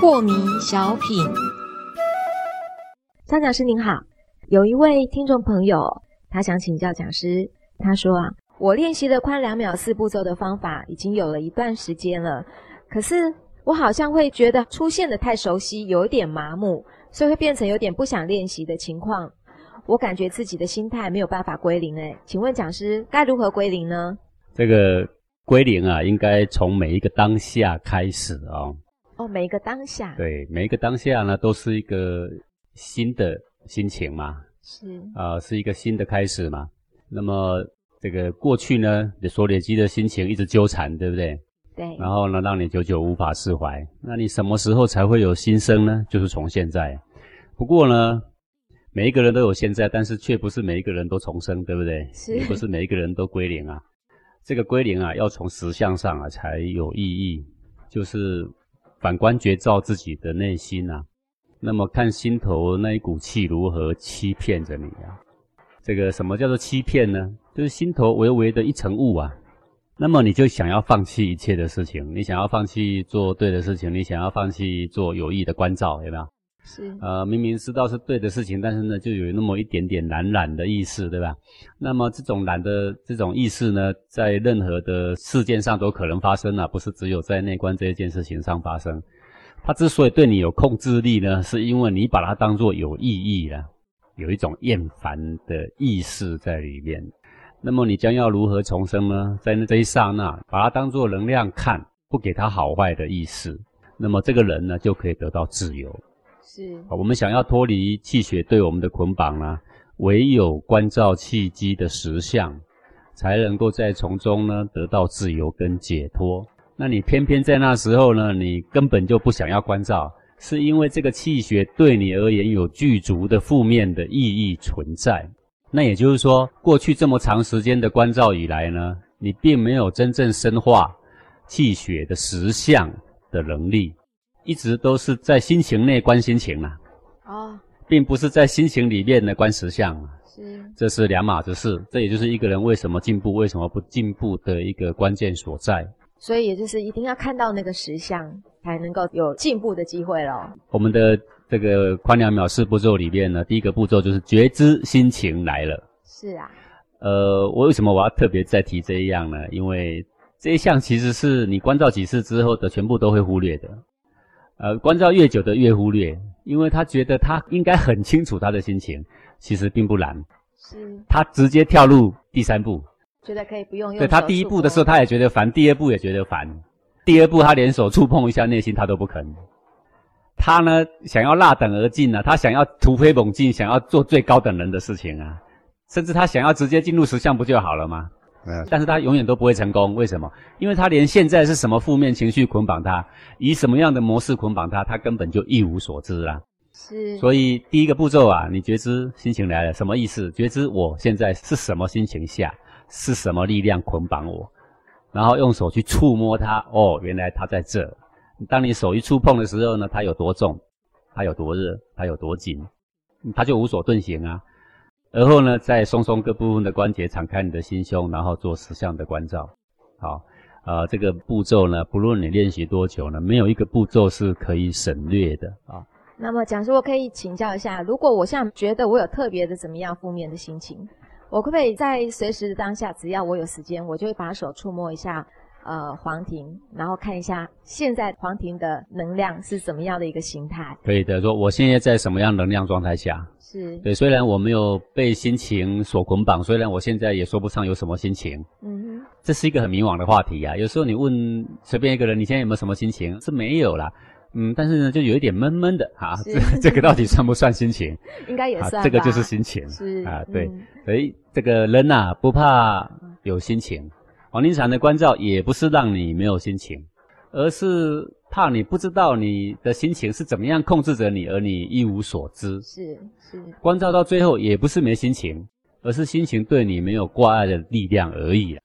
破迷小品。张讲师您好，有一位听众朋友，他想请教讲师。他说啊，我练习的宽两秒四步骤的方法已经有了一段时间了，可是我好像会觉得出现的太熟悉，有一点麻木，所以会变成有点不想练习的情况。我感觉自己的心态没有办法归零，哎，请问讲师该如何归零呢？这个归零啊，应该从每一个当下开始哦。哦，每一个当下。对，每一个当下呢，都是一个新的心情嘛。是。啊，是一个新的开始嘛。那么这个过去呢，你所累积的心情一直纠缠，对不对？对。然后呢，让你久久无法释怀。那你什么时候才会有新生呢？就是从现在。不过呢，每一个人都有现在，但是却不是每一个人都重生，对不对？是。也不是每一个人都归零啊。这个归零啊，要从实相上啊才有意义。就是反观觉照自己的内心呐，那么看心头那一股气如何欺骗着你啊。这个什么叫做欺骗呢？就是心头微微的一层雾啊，那么你就想要放弃一切的事情，你想要放弃做对的事情，你想要放弃做有益的关照，有没有？是。呃，明明知道是对的事情，但是呢，就有那么一点点懒懒的意思，对吧？那么这种懒的这种意识呢，在任何的事件上都可能发生啊，不是只有在内观这一件事情上发生。它之所以对你有控制力呢，是因为你把它当作有意义了。有一种厌烦的意识在里面，那么你将要如何重生呢？在这一刹那，把它当作能量看，不给它好坏的意识，那么这个人呢，就可以得到自由。是，我们想要脱离气血对我们的捆绑呢，唯有关照气机的实相，才能够在从中呢得到自由跟解脱。那你偏偏在那时候呢，你根本就不想要关照。是因为这个气血对你而言有具足的负面的意义存在，那也就是说，过去这么长时间的关照以来呢，你并没有真正深化气血的实相的能力，一直都是在心情内观心情啊，哦，并不是在心情里面的观实相啊，是，这是两码子事，这也就是一个人为什么进步，为什么不进步的一个关键所在。所以也就是一定要看到那个实相。才能够有进步的机会咯。我们的这个宽两秒四步骤里面呢，第一个步骤就是觉知心情来了。是啊。呃，我为什么我要特别再提这一样呢？因为这一项其实是你关照几次之后的全部都会忽略的。呃，关照越久的越忽略，因为他觉得他应该很清楚他的心情，其实并不难。是。他直接跳入第三步。觉得可以不用用。对他第一步的时候，他也觉得烦；第二步也觉得烦。第二步，他连手触碰一下内心，他都不肯。他呢，想要落等而进啊，他想要突飞猛进，想要做最高等人的事情啊，甚至他想要直接进入实相，不就好了吗？嗯。但是他永远都不会成功，为什么？因为他连现在是什么负面情绪捆绑他，以什么样的模式捆绑他，他根本就一无所知啦。是。所以第一个步骤啊，你觉知心情来了，什么意思？觉知我现在是什么心情下，是什么力量捆绑我？然后用手去触摸它，哦，原来它在这。当你手一触碰的时候呢，它有多重，它有多热，它有多紧，它就无所遁形啊。而后呢，再松松各部分的关节，敞开你的心胸，然后做十项的关照。好，呃，这个步骤呢，不论你练习多久呢，没有一个步骤是可以省略的啊。那么讲师，我可以请教一下，如果我现在觉得我有特别的怎么样负面的心情？我可不可以在随时的当下，只要我有时间，我就会把手触摸一下，呃，黄庭，然后看一下现在黄庭的能量是怎么样的一个形态？可以的，说我现在在什么样能量状态下？是对，虽然我没有被心情所捆绑，虽然我现在也说不上有什么心情，嗯哼，这是一个很迷惘的话题啊。有时候你问随便一个人，你现在有没有什么心情？是没有啦。嗯，但是呢，就有一点闷闷的哈，这 这个到底算不算心情？应该也算，这个就是心情。是啊，对，所以这个人呐，不怕有心情。黄庭禅的关照也不是让你没有心情，而是怕你不知道你的心情是怎么样控制着你，而你一无所知。是是，关照到最后也不是没心情，而是心情对你没有挂碍的力量而已。